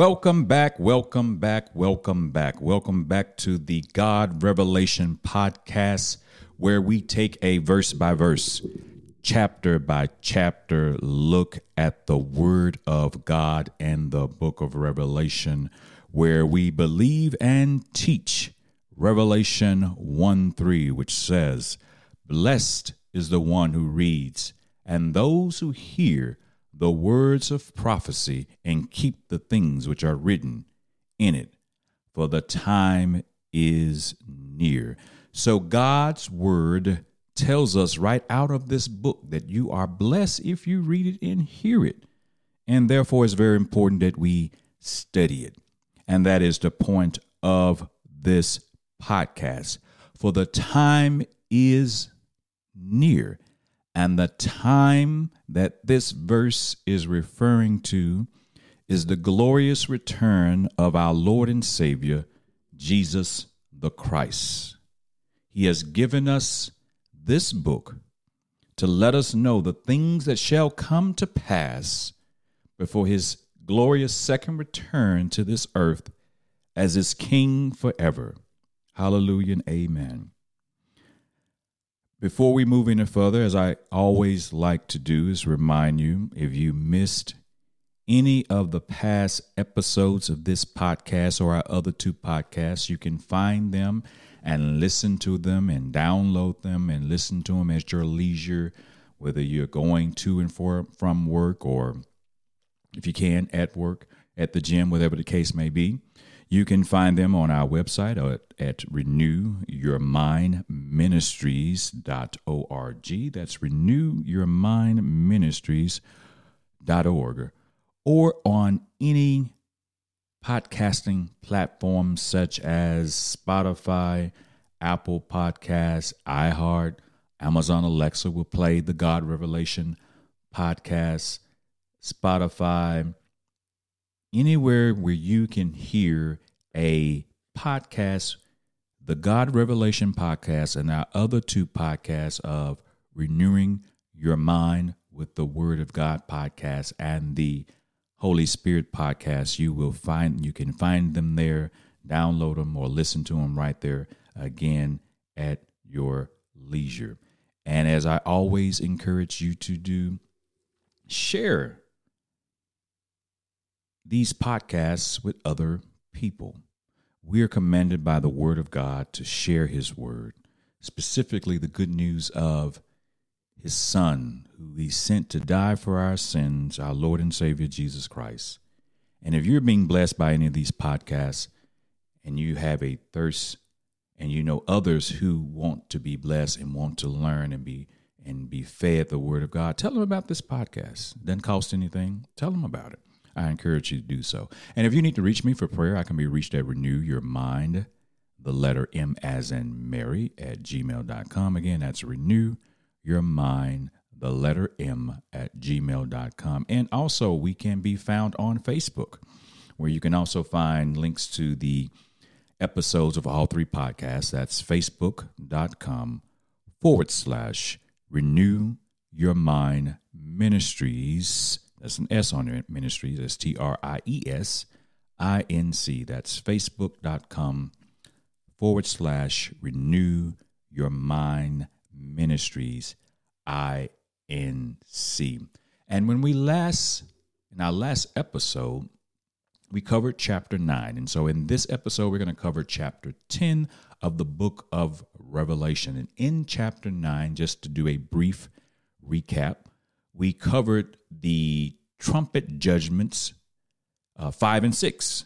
Welcome back, welcome back, welcome back, welcome back to the God Revelation podcast, where we take a verse by verse, chapter by chapter look at the Word of God and the book of Revelation, where we believe and teach Revelation 1 3, which says, Blessed is the one who reads, and those who hear the words of prophecy and keep the things which are written in it, for the time is near. So God's word tells us right out of this book that you are blessed if you read it and hear it. And therefore, it's very important that we study it. And that is the point of this podcast. For the time is near. And the time that this verse is referring to is the glorious return of our Lord and Savior, Jesus the Christ. He has given us this book to let us know the things that shall come to pass before his glorious second return to this earth as his king forever. Hallelujah and amen. Before we move any further, as I always like to do, is remind you if you missed any of the past episodes of this podcast or our other two podcasts, you can find them and listen to them and download them and listen to them at your leisure, whether you're going to and for, from work or if you can at work, at the gym, whatever the case may be. You can find them on our website at, at renewyourmindministries.org. That's renewyourmindministries.org. Or on any podcasting platform such as Spotify, Apple Podcasts, iHeart, Amazon Alexa will play the God Revelation podcast, Spotify, anywhere where you can hear a podcast, the God Revelation podcast, and our other two podcasts of Renewing Your Mind with the Word of God podcast and the Holy Spirit podcast. You will find you can find them there, download them, or listen to them right there again at your leisure. And as I always encourage you to do, share these podcasts with other people. We are commanded by the Word of God to share His Word, specifically the good news of His Son, who He sent to die for our sins, our Lord and Savior Jesus Christ. And if you're being blessed by any of these podcasts and you have a thirst and you know others who want to be blessed and want to learn and be and be fed the word of God, tell them about this podcast. It doesn't cost anything. Tell them about it. I encourage you to do so. And if you need to reach me for prayer, I can be reached at renew your mind, the letter M as in Mary at gmail.com. Again, that's renew your mind, the letter M at gmail.com. And also, we can be found on Facebook, where you can also find links to the episodes of all three podcasts. That's facebook.com forward slash renew your mind ministries that's an S on your ministry. That's T R I E S I N C. That's facebook.com forward slash renew your mind ministries I N C. And when we last, in our last episode, we covered chapter 9. And so in this episode, we're going to cover chapter 10 of the book of Revelation. And in chapter 9, just to do a brief recap, we covered the trumpet judgments uh, five and six.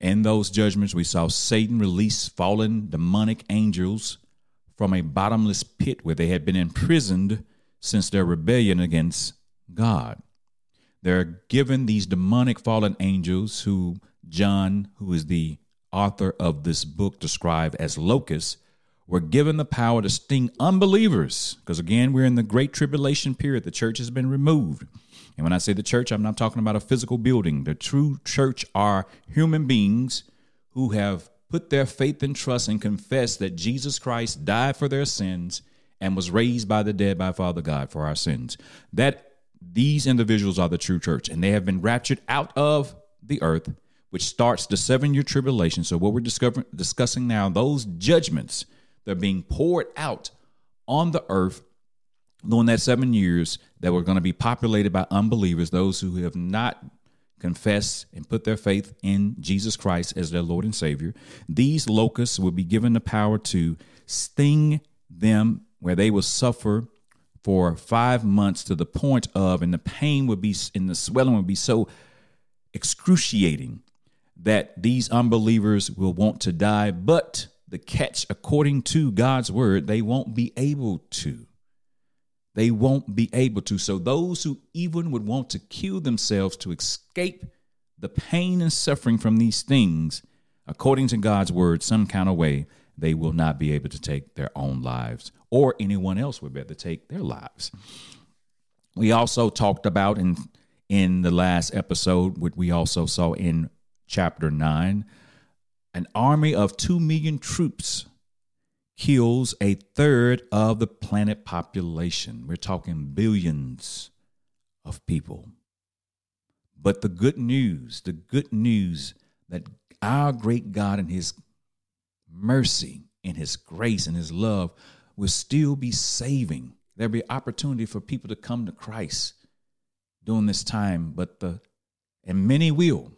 In those judgments, we saw Satan release fallen demonic angels from a bottomless pit where they had been imprisoned since their rebellion against God. They're given these demonic fallen angels, who John, who is the author of this book, described as locusts, were given the power to sting unbelievers. Because again, we're in the great tribulation period. The church has been removed. And when I say the church, I'm not talking about a physical building. The true church are human beings who have put their faith and trust and confessed that Jesus Christ died for their sins and was raised by the dead by Father God for our sins. That these individuals are the true church, and they have been raptured out of the earth which starts the seven year tribulation. So, what we're discussing now, those judgments that are being poured out on the earth during that seven years that were going to be populated by unbelievers, those who have not confessed and put their faith in Jesus Christ as their Lord and Savior. These locusts will be given the power to sting them where they will suffer for five months to the point of, and the pain would be, and the swelling would be so excruciating that these unbelievers will want to die. But the catch, according to God's word, they won't be able to. They won't be able to. So, those who even would want to kill themselves to escape the pain and suffering from these things, according to God's word, some kind of way, they will not be able to take their own lives, or anyone else would be able to take their lives. We also talked about in in the last episode, what we also saw in chapter nine, an army of two million troops kills a third of the planet population. We're talking billions of people. But the good news, the good news that our great God and his mercy and his grace and his love will still be saving. There'll be opportunity for people to come to Christ during this time, but the and many will.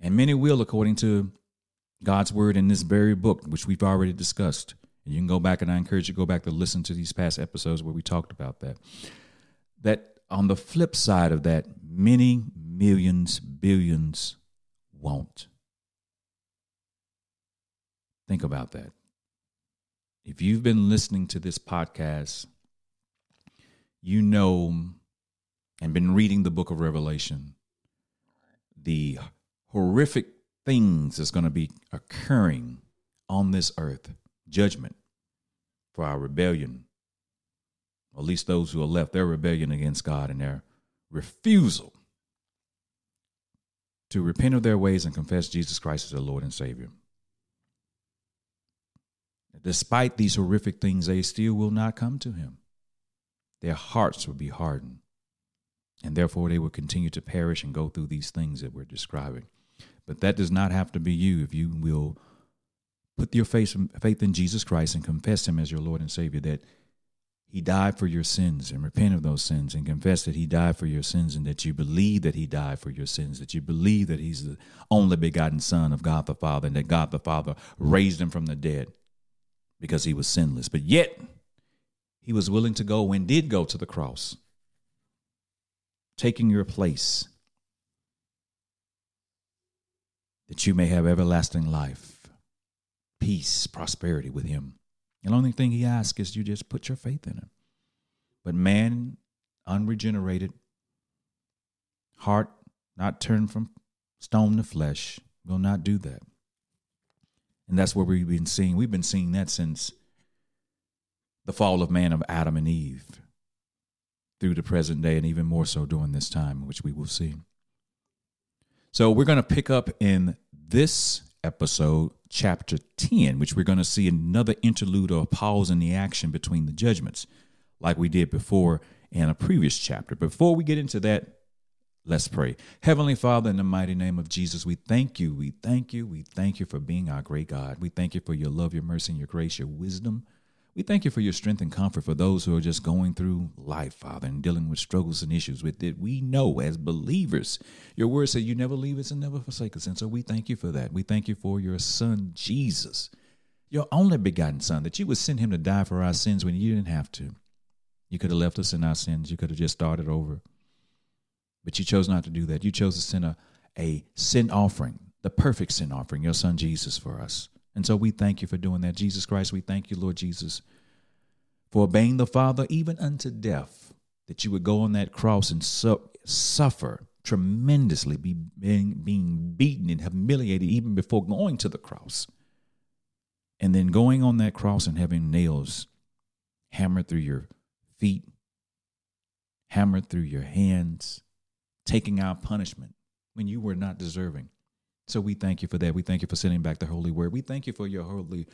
And many will according to God's word in this very book, which we've already discussed. And you can go back and I encourage you to go back to listen to these past episodes where we talked about that. That on the flip side of that, many millions, billions won't. Think about that. If you've been listening to this podcast, you know and been reading the book of Revelation, the horrific things that's going to be occurring on this earth judgment for our rebellion, at least those who are left, their rebellion against God and their refusal to repent of their ways and confess Jesus Christ as their Lord and Savior. Despite these horrific things, they still will not come to him. Their hearts will be hardened, and therefore they will continue to perish and go through these things that we're describing. But that does not have to be you if you will put your faith, faith in Jesus Christ and confess him as your Lord and Savior, that he died for your sins and repent of those sins and confess that he died for your sins and that you believe that he died for your sins, that you believe that he's the only begotten Son of God the Father and that God the Father raised him from the dead because he was sinless. But yet, he was willing to go and did go to the cross, taking your place, that you may have everlasting life, peace, prosperity with him. And the only thing he asks is you just put your faith in him. But man, unregenerated, heart not turned from stone to flesh, will not do that. And that's what we've been seeing. We've been seeing that since the fall of man of Adam and Eve through the present day, and even more so during this time, which we will see. So we're going to pick up in this episode, chapter 10, which we're going to see another interlude or pause in the action between the judgments, like we did before in a previous chapter. Before we get into that, Let's pray. Heavenly Father, in the mighty name of Jesus, we thank you. We thank you. We thank you for being our great God. We thank you for your love, your mercy, and your grace, your wisdom. We thank you for your strength and comfort for those who are just going through life, Father, and dealing with struggles and issues with it. We know as believers, your word says you never leave us and never forsake us. And so we thank you for that. We thank you for your son, Jesus, your only begotten son, that you would send him to die for our sins when you didn't have to. You could have left us in our sins. You could have just started over. But you chose not to do that. You chose to send a, a sin offering, the perfect sin offering, your son Jesus for us. And so we thank you for doing that. Jesus Christ, we thank you, Lord Jesus, for obeying the Father even unto death, that you would go on that cross and su- suffer tremendously, be being, being beaten and humiliated even before going to the cross. And then going on that cross and having nails hammered through your feet, hammered through your hands, taking our punishment when you were not deserving. So we thank you for that. We thank you for sending back the Holy Word. We thank you for your holy.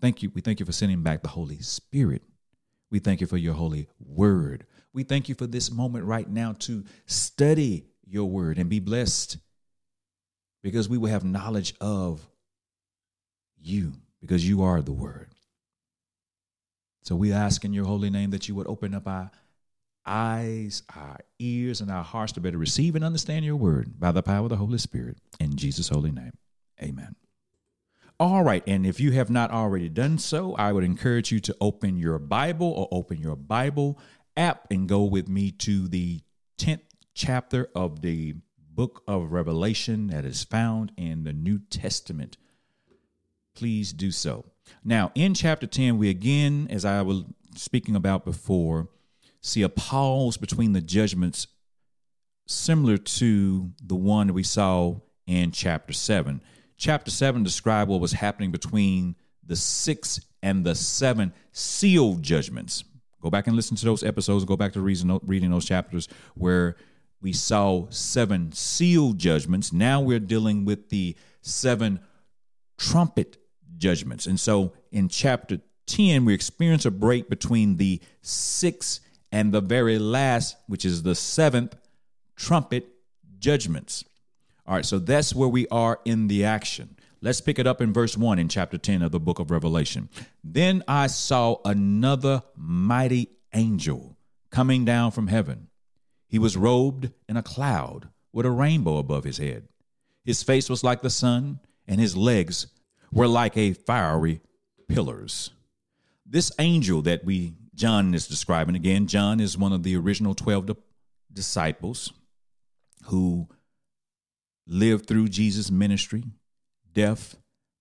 Thank you. We thank you for sending back the Holy Spirit. We thank you for your holy word. We thank you for this moment right now to study your word and be blessed because we will have knowledge of you, because you are the word. So we ask in your holy name that you would open up our eyes, our ears, and our hearts to better receive and understand your word by the power of the Holy Spirit. In Jesus' holy name, amen. All right, and if you have not already done so, I would encourage you to open your Bible or open your Bible app and go with me to the 10th chapter of the book of Revelation that is found in the New Testament. Please do so. Now, in chapter 10, we again, as I was speaking about before, see a pause between the judgments similar to the one we saw in chapter 7. Chapter 7 described what was happening between the six and the seven sealed judgments. Go back and listen to those episodes. Go back to reason, reading those chapters where we saw seven sealed judgments. Now we're dealing with the seven trumpet judgments. And so in chapter 10, we experience a break between the six and the very last, which is the seventh trumpet judgments. All right, so that's where we are in the action. Let's pick it up in verse 1 in chapter 10 of the book of Revelation. Then I saw another mighty angel coming down from heaven. He was robed in a cloud with a rainbow above his head. His face was like the sun, and his legs were like a fiery pillars. This angel that we John is describing again. John is one of the original 12 di- disciples who lived through Jesus' ministry, death,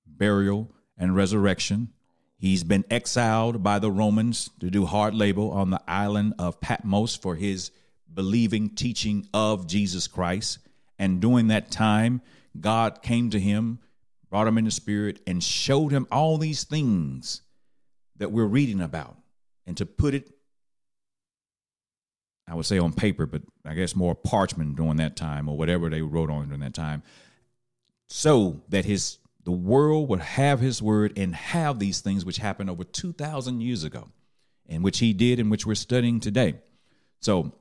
burial, and resurrection. He's been exiled by the Romans to do hard labor on the island of Patmos for his believing teaching of Jesus Christ. And during that time, God came to him, brought him in the spirit, and showed him all these things that we're reading about and to put it, I would say on paper, but I guess more parchment during that time or whatever they wrote on during that time, so that his the world would have his word and have these things which happened over 2,000 years ago, and which he did and which we're studying today. So,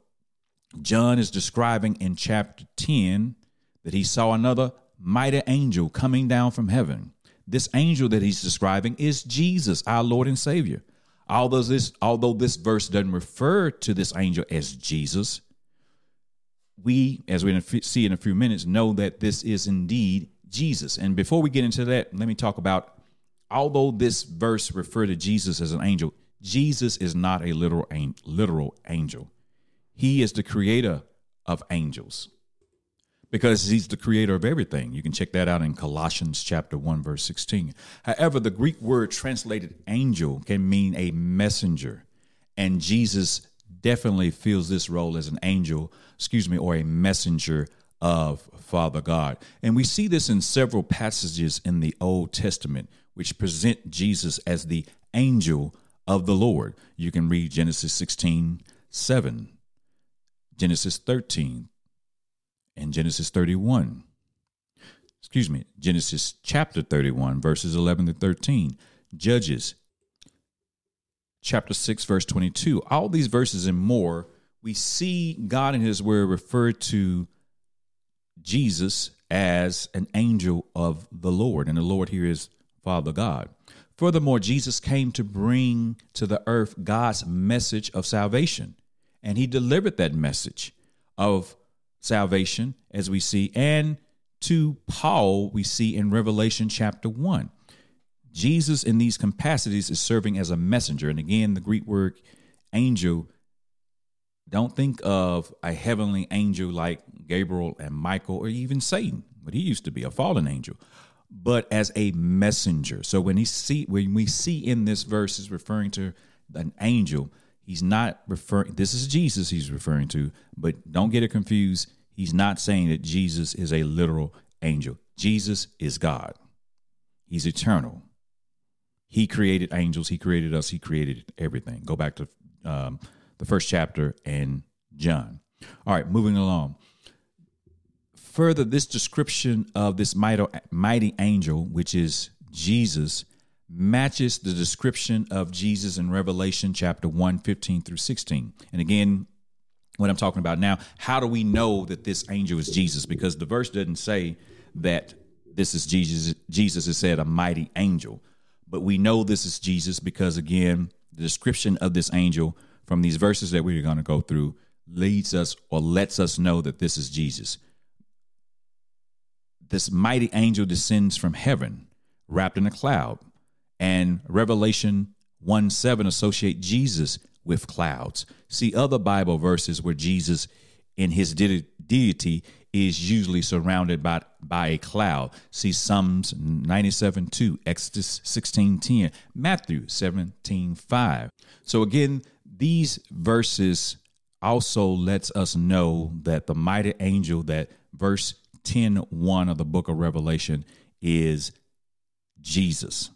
John is describing in chapter 10 that he saw another mighty angel coming down from heaven. This angel that he's describing is Jesus, our Lord and Savior. Although this, although this verse doesn't refer to this angel as Jesus, we, as to see in a few minutes, know that this is indeed Jesus. And before we get into that, let me talk about although this verse refer to Jesus as an angel, Jesus is not a literal literal angel. He is the creator of angels because he's the creator of everything. You can check that out in Colossians chapter 1 verse 16. However, the Greek word translated angel can mean a messenger, and Jesus definitely fills this role as an angel, excuse me, or a messenger of Father God. And we see this in several passages in the Old Testament which present Jesus as the angel of the Lord. You can read Genesis 16, 7, Genesis 13, in Genesis 31. Excuse me, Genesis chapter 31, verses 11 to 13. Judges chapter 6, verse 22. All these verses and more, we see God in His Word refer to Jesus as an angel of the Lord. And the Lord here is Father God. Furthermore, Jesus came to bring to the earth God's message of salvation. And he delivered that message of salvation, as we see, and to Paul, we see in Revelation chapter 1. Jesus, in these capacities, is serving as a messenger. And again, the Greek word angel, don't think of a heavenly angel like Gabriel and Michael or even Satan, but he used to be a fallen angel, but as a messenger. So when he see when we see in this verse is referring to an angel, He's not referring, this is Jesus he's referring to, but don't get it confused. He's not saying that Jesus is a literal angel. Jesus is God, He's eternal. He created angels, He created us, He created everything. Go back to um, the first chapter and John. All right, moving along. Further, this description of this mighty, mighty angel, which is Jesus, matches the description of Jesus in Revelation chapter 1, 15 through 16. And again, what I'm talking about now, how do we know that this angel is Jesus? Because the verse doesn't say that this is Jesus. Jesus is said a mighty angel, but we know this is Jesus because again, the description of this angel from these verses that we're going to go through leads us or lets us know that this is Jesus. This mighty angel descends from heaven, wrapped in a cloud, and Revelation 1 7 associate Jesus with clouds. See other Bible verses where Jesus in his de- deity is usually surrounded by, by a cloud. See Psalms 97 2, Exodus 16 10, Matthew 17 5. So again, these verses also lets us know that the mighty angel that verse 10 1 of the book of Revelation is Jesus.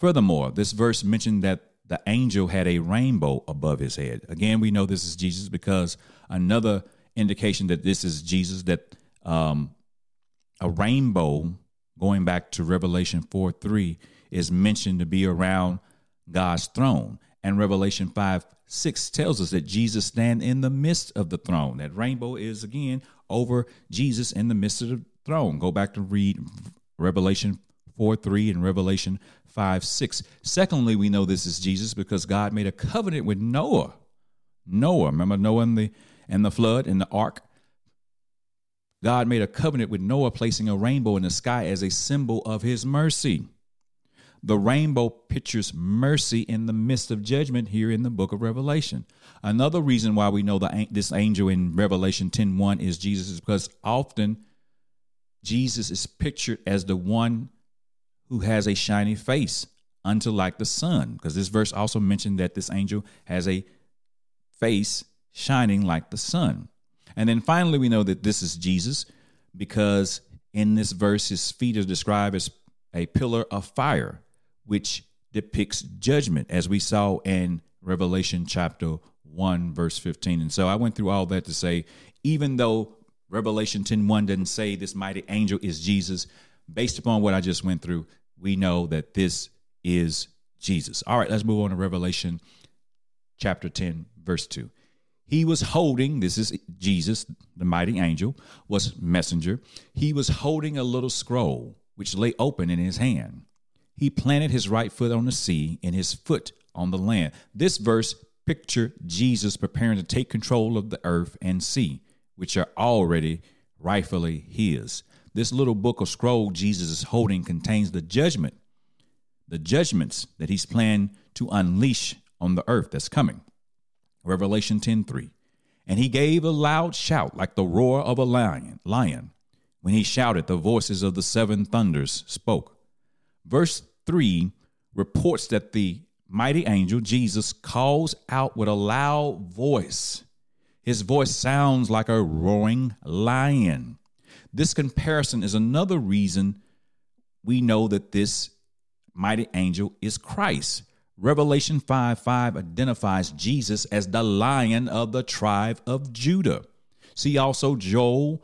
Furthermore, this verse mentioned that the angel had a rainbow above his head. Again, we know this is Jesus because another indication that this is Jesus, that um, a rainbow, going back to Revelation 4 3, is mentioned to be around God's throne. And Revelation 5 6 tells us that Jesus stand in the midst of the throne. That rainbow is again over Jesus in the midst of the throne. Go back to read Revelation 4 3 and Revelation 5 6. Secondly, we know this is Jesus because God made a covenant with Noah. Noah, remember Noah and the and the flood and the ark? God made a covenant with Noah, placing a rainbow in the sky as a symbol of his mercy. The rainbow pictures mercy in the midst of judgment here in the book of Revelation. Another reason why we know the, this angel in Revelation 10:1 is Jesus is because often Jesus is pictured as the one who has a shiny face unto like the sun because this verse also mentioned that this angel has a face shining like the sun. And then finally we know that this is Jesus because in this verse his feet are described as a pillar of fire which depicts judgment, as we saw in Revelation chapter 1, verse 15. And so I went through all that to say, even though Revelation 10 1 doesn't say this mighty angel is Jesus, based upon what I just went through, we know that this is Jesus. All right, let's move on to Revelation chapter 10, verse 2. He was holding, this is Jesus, the mighty angel, was messenger. He was holding a little scroll which lay open in his hand. He planted his right foot on the sea and his foot on the land. This verse picture Jesus preparing to take control of the earth and sea, which are already rightfully his. This little book of scroll Jesus is holding contains the judgment, the judgments that he's planned to unleash on the earth that's coming. Revelation 10:3. And he gave a loud shout like the roar of a lion, lion. When he shouted, the voices of the seven thunders spoke. Verse 3 reports that the mighty angel Jesus calls out with a loud voice. His voice sounds like a roaring lion. This comparison is another reason we know that this mighty angel is Christ. Revelation 5 5 identifies Jesus as the lion of the tribe of Judah. See also Joel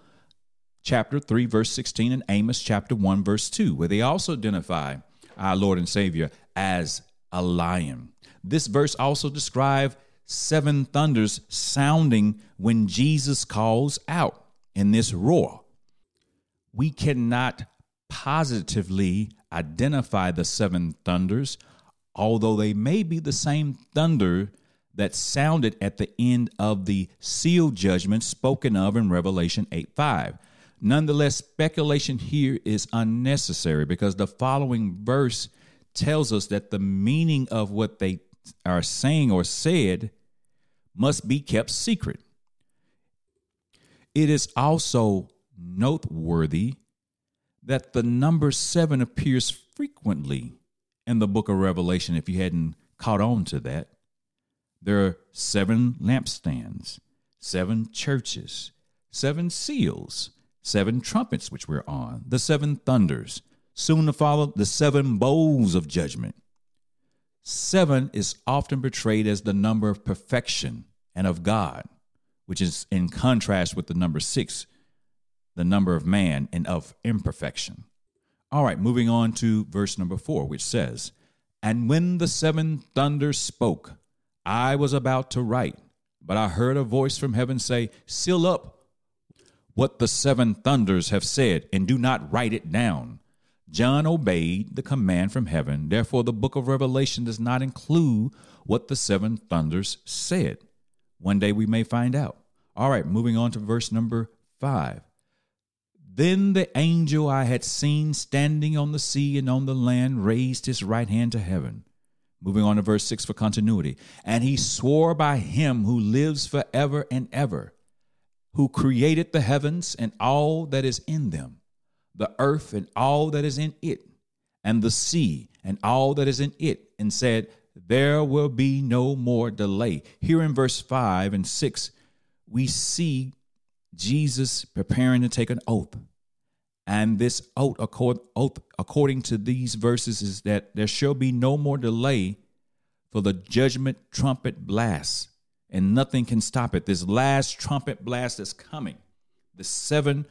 chapter 3, verse 16, and Amos chapter 1, verse 2, where they also identify our Lord and Savior as a lion. This verse also describes seven thunders sounding when Jesus calls out in this roar. We cannot positively identify the seven thunders, although they may be the same thunder that sounded at the end of the seal judgment spoken of in Revelation 8 5. Nonetheless, speculation here is unnecessary because the following verse tells us that the meaning of what they are saying or said must be kept secret. It is also noteworthy that the number seven appears frequently in the book of Revelation, if you hadn't caught on to that. There are seven lampstands, seven churches, seven seals, seven trumpets, which we're on, the seven thunders, soon to follow the seven bowls of judgment. Seven is often portrayed as the number of perfection and of God, which is in contrast with the number six, the number of man and of imperfection. All right, moving on to verse number four, which says, And when the seven thunders spoke, I was about to write, but I heard a voice from heaven say, Seal up what the seven thunders have said, and do not write it down. John obeyed the command from heaven. Therefore, the book of Revelation does not include what the seven thunders said. One day we may find out. All right, moving on to verse number five. Then the angel I had seen standing on the sea and on the land raised his right hand to heaven. Moving on to verse 6 for continuity. And he swore by him who lives forever and ever, who created the heavens and all that is in them the earth and all that is in it, and the sea and all that is in it, and said, There will be no more delay. Here in verse 5 and 6, we see Jesus preparing to take an oath. And this oath, oath, according to these verses, is that there shall be no more delay for the judgment trumpet blast, and nothing can stop it. This last trumpet blast is coming. The seven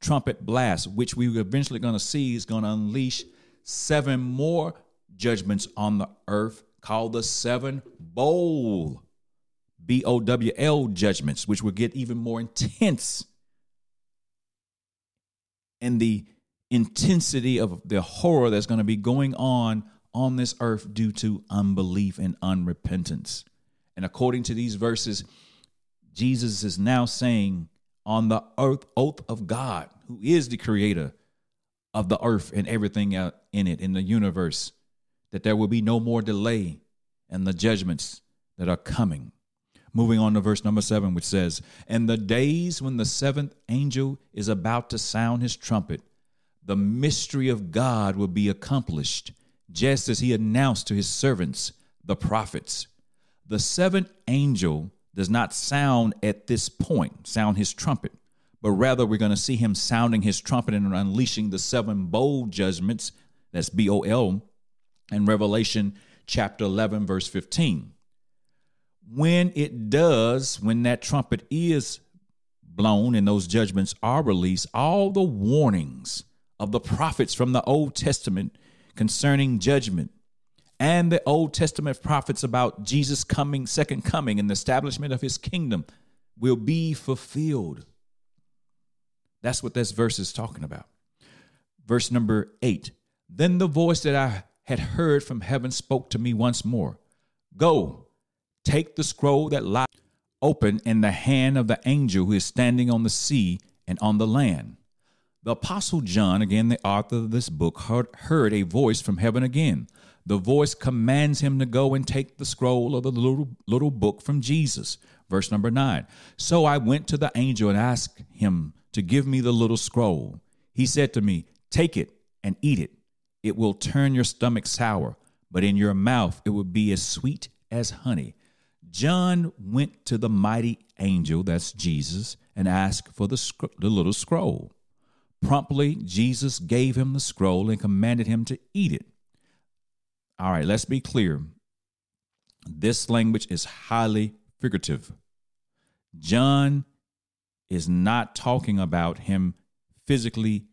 trumpet blast, which we are eventually going to see is going to unleash seven more judgments on the earth called the seven bowl B O W L judgments, which will get even more intense and the intensity of the horror that's going to be going on on this earth due to unbelief and unrepentance. And according to these verses, Jesus is now saying on the earth oath of God, who is the creator of the earth and everything in it, in the universe, that there will be no more delay in the judgments that are coming. Moving on to verse number seven, which says, And the days when the seventh angel is about to sound his trumpet, the mystery of God will be accomplished, just as he announced to his servants, the prophets. The seventh angel does not sound at this point, sound his trumpet, but rather we're going to see him sounding his trumpet and unleashing the seven bowl judgments. That's B O L in Revelation chapter 11, verse 15. When it does, when that trumpet is blown and those judgments are released, all the warnings of the prophets from the Old Testament concerning judgment and the Old Testament prophets about Jesus coming, second coming, and the establishment of his kingdom will be fulfilled. That's what this verse is talking about. Verse number eight. Then the voice that I had heard from heaven spoke to me once more Go, take the scroll that lies open in the hand of the angel who is standing on the sea and on the land. The Apostle John, again the author of this book, heard, heard a voice from heaven again the voice commands him to go and take the scroll of the little, little book from Jesus. Verse number nine. So I went to the angel and asked him to give me the little scroll. He said to me, Take it and eat it. It will turn your stomach sour, but in your mouth it will be as sweet as honey. John went to the mighty angel, that's Jesus, and asked for the, the little scroll. Promptly, Jesus gave him the scroll and commanded him to eat it. All right, let's be clear. This language is highly figurative. John is not talking about him physically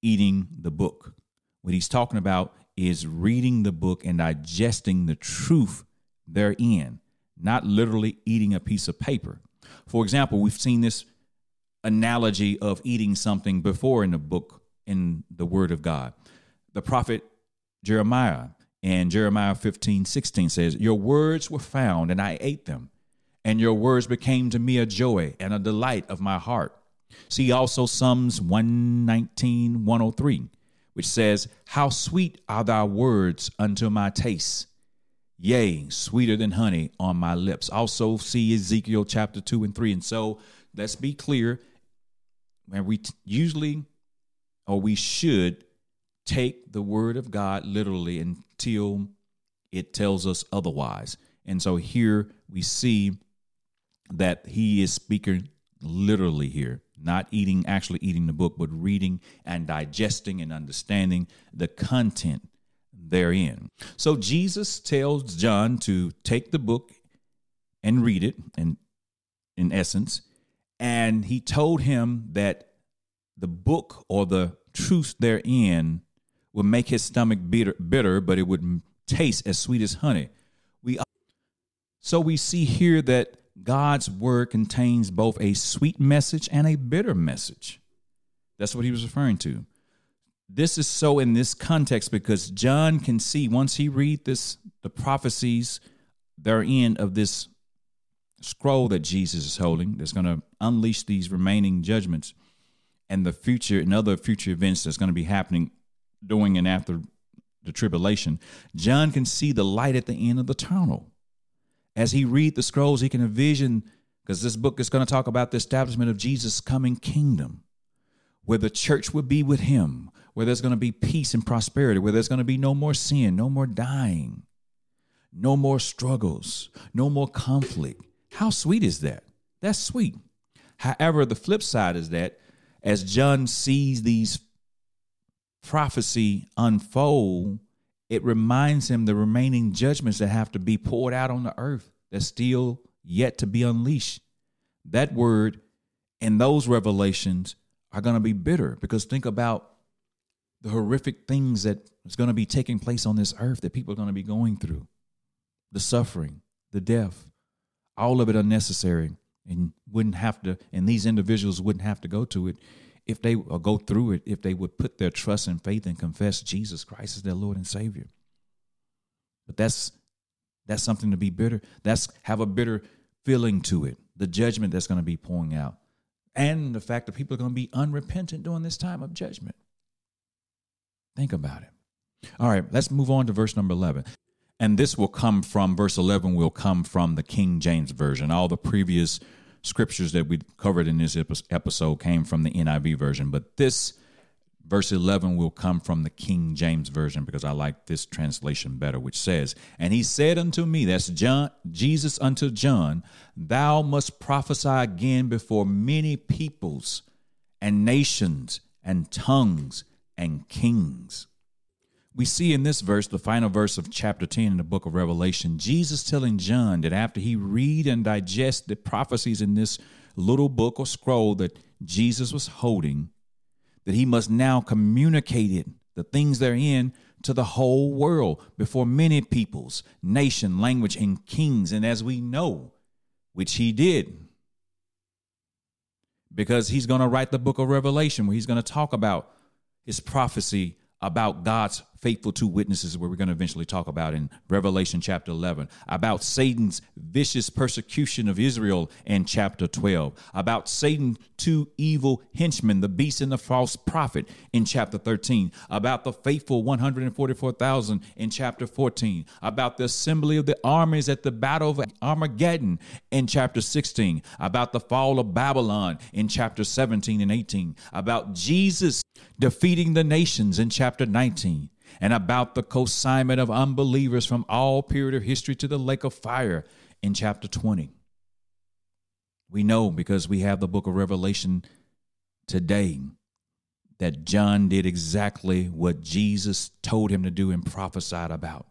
eating the book. What he's talking about is reading the book and digesting the truth therein, not literally eating a piece of paper. For example, we've seen this analogy of eating something before in the book, in the Word of God. The prophet Jeremiah and Jeremiah 15, 16 says, Your words were found, and I ate them, and your words became to me a joy and a delight of my heart. See also Psalms 119, 103, which says, How sweet are thy words unto my taste, yea, sweeter than honey on my lips. Also see Ezekiel chapter 2 and 3. And so let's be clear, when we t- usually or we should take the word of God literally until it tells us otherwise. And so here we see that he is speaking literally here, not eating, actually eating the book, but reading and digesting and understanding the content therein. So Jesus tells John to take the book and read it, and in essence, and he told him that the book or the truth therein would make his stomach bitter, bitter, but it would taste as sweet as honey. We so we see here that God's word contains both a sweet message and a bitter message. That's what he was referring to. This is so in this context because John can see once he read this the prophecies therein of this scroll that Jesus is holding that's going to unleash these remaining judgments and the future and other future events that's going to be happening during and after the tribulation, John can see the light at the end of the tunnel. As he read the scrolls, he can envision because this book is going to talk about the establishment of Jesus' coming kingdom, where the church would be with him, where there's going to be peace and prosperity, where there's going to be no more sin, no more dying, no more struggles, no more conflict. How sweet is that? That's sweet. However, the flip side is that as John sees these prophecy unfold, it reminds him the remaining judgments that have to be poured out on the earth that's still yet to be unleashed. That word and those revelations are going to be bitter because think about the horrific things that is going to be taking place on this earth that people are going to be going through the suffering, the death, all of it unnecessary and wouldn't have to and these individuals wouldn't have to go to it if they or go through it if they would put their trust and faith and confess Jesus Christ as their Lord and Savior. But that's that's something to be bitter. That's have a bitter feeling to it. The judgment that's going to be pouring out. And the fact that people are going to be unrepentant during this time of judgment. Think about it. All right, let's move on to verse number 11. And this will come from verse 11 will come from the King James version. All the previous scriptures that we covered in this episode came from the NIV version, but this verse 11 will come from the King James version because I like this translation better, which says, And he said unto me, that's John, Jesus unto John, thou must prophesy again before many peoples and nations and tongues and kings we see in this verse, the final verse of chapter 10 in the book of Revelation, Jesus telling John that after he read and digest the prophecies in this little book or scroll that Jesus was holding, that he must now communicate it, the things therein, to the whole world before many peoples, nation, language, and kings. And as we know, which he did, because he's going to write the book of Revelation where he's going to talk about his prophecy about God's faithful two witnesses where we're going to eventually talk about in Revelation chapter 11, about Satan's vicious persecution of Israel in chapter 12, about Satan's two evil henchmen, the beast and the false prophet in chapter 13, about the faithful 144,000 in chapter 14, about the assembly of the armies at the battle of Armageddon in chapter 16, about the fall of Babylon in chapter 17 and 18, about Jesus defeating the nations in chapter 19 and about the consignment of unbelievers from all period of history to the lake of fire in chapter 20. We know because we have the book of Revelation today that John did exactly what Jesus told him to do and prophesied about.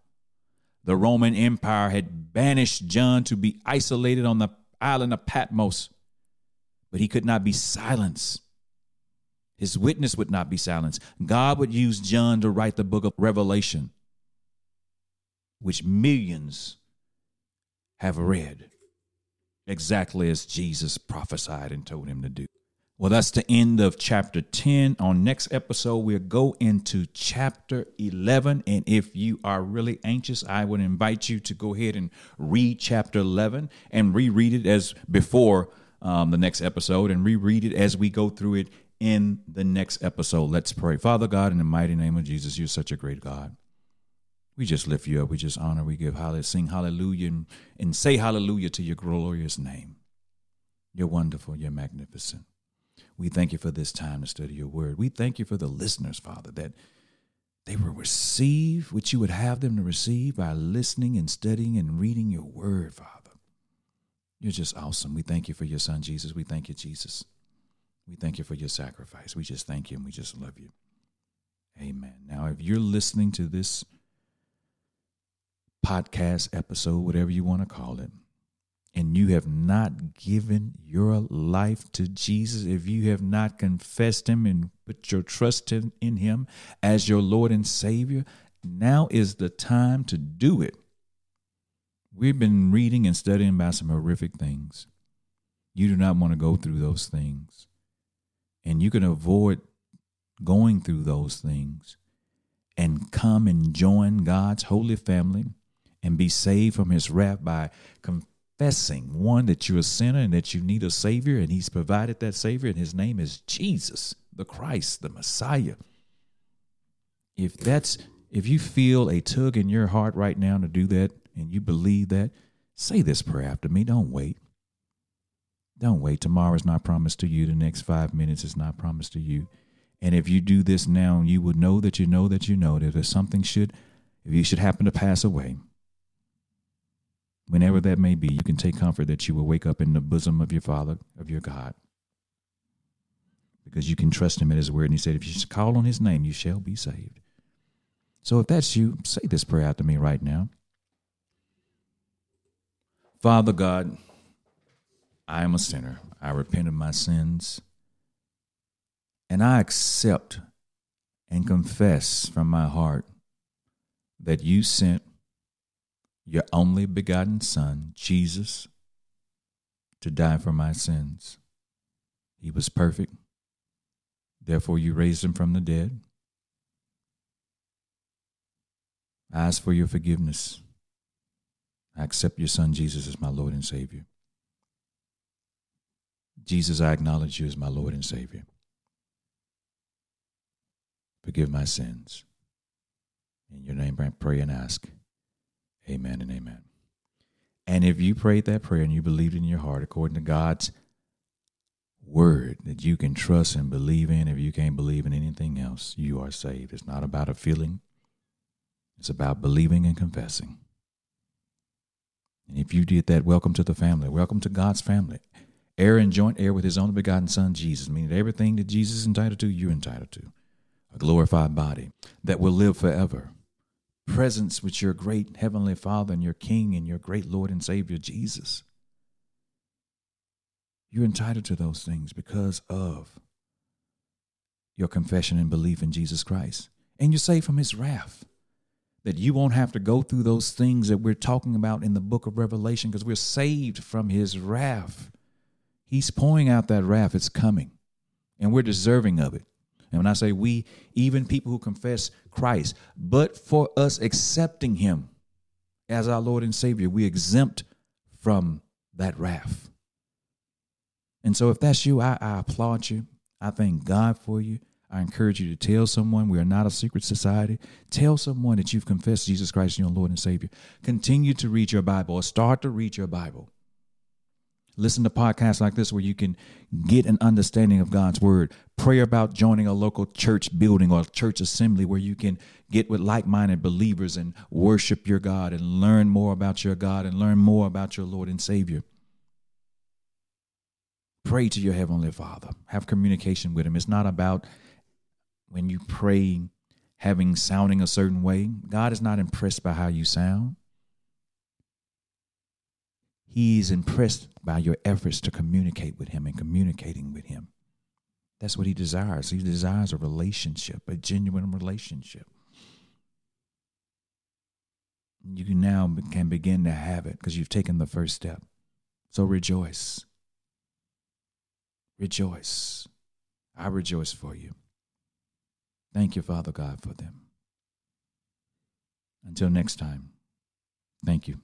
The Roman Empire had banished John to be isolated on the island of Patmos, but he could not be silenced his witness would not be silenced. God would use John to write the book of Revelation, which millions have read exactly as Jesus prophesied and told him to do. Well, that's the end of chapter 10. On next episode, we'll go into chapter 11. And if you are really anxious, I would invite you to go ahead and read chapter 11 and reread it as before um, the next episode and reread it as we go through it in the next episode. Let's pray. Father God, in the mighty name of Jesus, you're such a great God. We just lift you up. We just honor. We give hallelujah, sing hallelujah, and, and say hallelujah to your glorious name. You're wonderful. You're magnificent. We thank you for this time to study your word. We thank you for the listeners, Father, that they will receive what you would have them to receive by listening and studying and reading your word, Father. You're just awesome. We thank you for your son, Jesus. We thank you, Jesus. We thank you for your sacrifice. We just thank you and we just love you. Amen. Now, if you're listening to this podcast episode, whatever you want to call it, and you have not given your life to Jesus, if you have not confessed Him and put your trust in, in Him as your Lord and Savior, now is the time to do it. We've been reading and studying about some horrific things. You do not want to go through those things. And you can avoid going through those things and come and join God's holy family and be saved from his wrath by confessing one that you're a sinner and that you need a savior and he's provided that savior and his name is Jesus the Christ the Messiah. If that's if you feel a tug in your heart right now to do that and you believe that say this prayer after me. Don't wait don't wait tomorrow is not promised to you the next 5 minutes is not promised to you and if you do this now you would know that you know that you know that if something should if you should happen to pass away whenever that may be, you can take comfort that you will wake up in the bosom of your Father, of your God. Because you can trust him at his word. And he said, if you call on his name, you shall be saved. So if that's you, say this prayer out to me right now. Father God, I am a sinner. I repent of my sins. And I accept and confess from my heart that you sent your only begotten Son, Jesus, to die for my sins. He was perfect. Therefore, you raised him from the dead. I ask for your forgiveness. I accept your Son, Jesus, as my Lord and Savior. Jesus, I acknowledge you as my Lord and Savior. Forgive my sins. In your name, I pray and ask. Amen and amen. And if you prayed that prayer and you believed in your heart according to God's word that you can trust and believe in, if you can't believe in anything else, you are saved. It's not about a feeling, it's about believing and confessing. And if you did that, welcome to the family. Welcome to God's family. Heir and joint heir with his only begotten Son, Jesus, meaning everything that Jesus is entitled to, you're entitled to. A glorified body that will live forever presence with your great heavenly Father and your King and your great Lord and Savior, Jesus. You're entitled to those things because of your confession and belief in Jesus Christ. And you're saved from his wrath. That you won't have to go through those things that we're talking about in the book of Revelation because we're saved from his wrath. He's pouring out that wrath, it's coming, and we're deserving of it. And when I say we, even people who confess Christ, but for us accepting him as our Lord and Savior, we exempt from that wrath. And so if that's you, I, I applaud you. I thank God for you. I encourage you to tell someone we are not a secret society. Tell someone that you've confessed Jesus Christ as your Lord and Savior. Continue to read your Bible or start to read your Bible. Listen to podcasts like this where you can get an understanding of God's word. Pray about joining a local church building or church assembly where you can get with like minded believers and worship your God and learn more about your God and learn more about your Lord and Savior. Pray to your Heavenly Father. Have communication with Him. It's not about when you pray having sounding a certain way. God is not impressed by how you sound. He's impressed by your efforts to communicate with Him and communicating with Him. That's what He desires. He desires a relationship, a genuine relationship. You now can begin to have it because you've taken the first step. So rejoice. Rejoice. I rejoice for you. Thank you, Father God, for them. Until next time, thank you.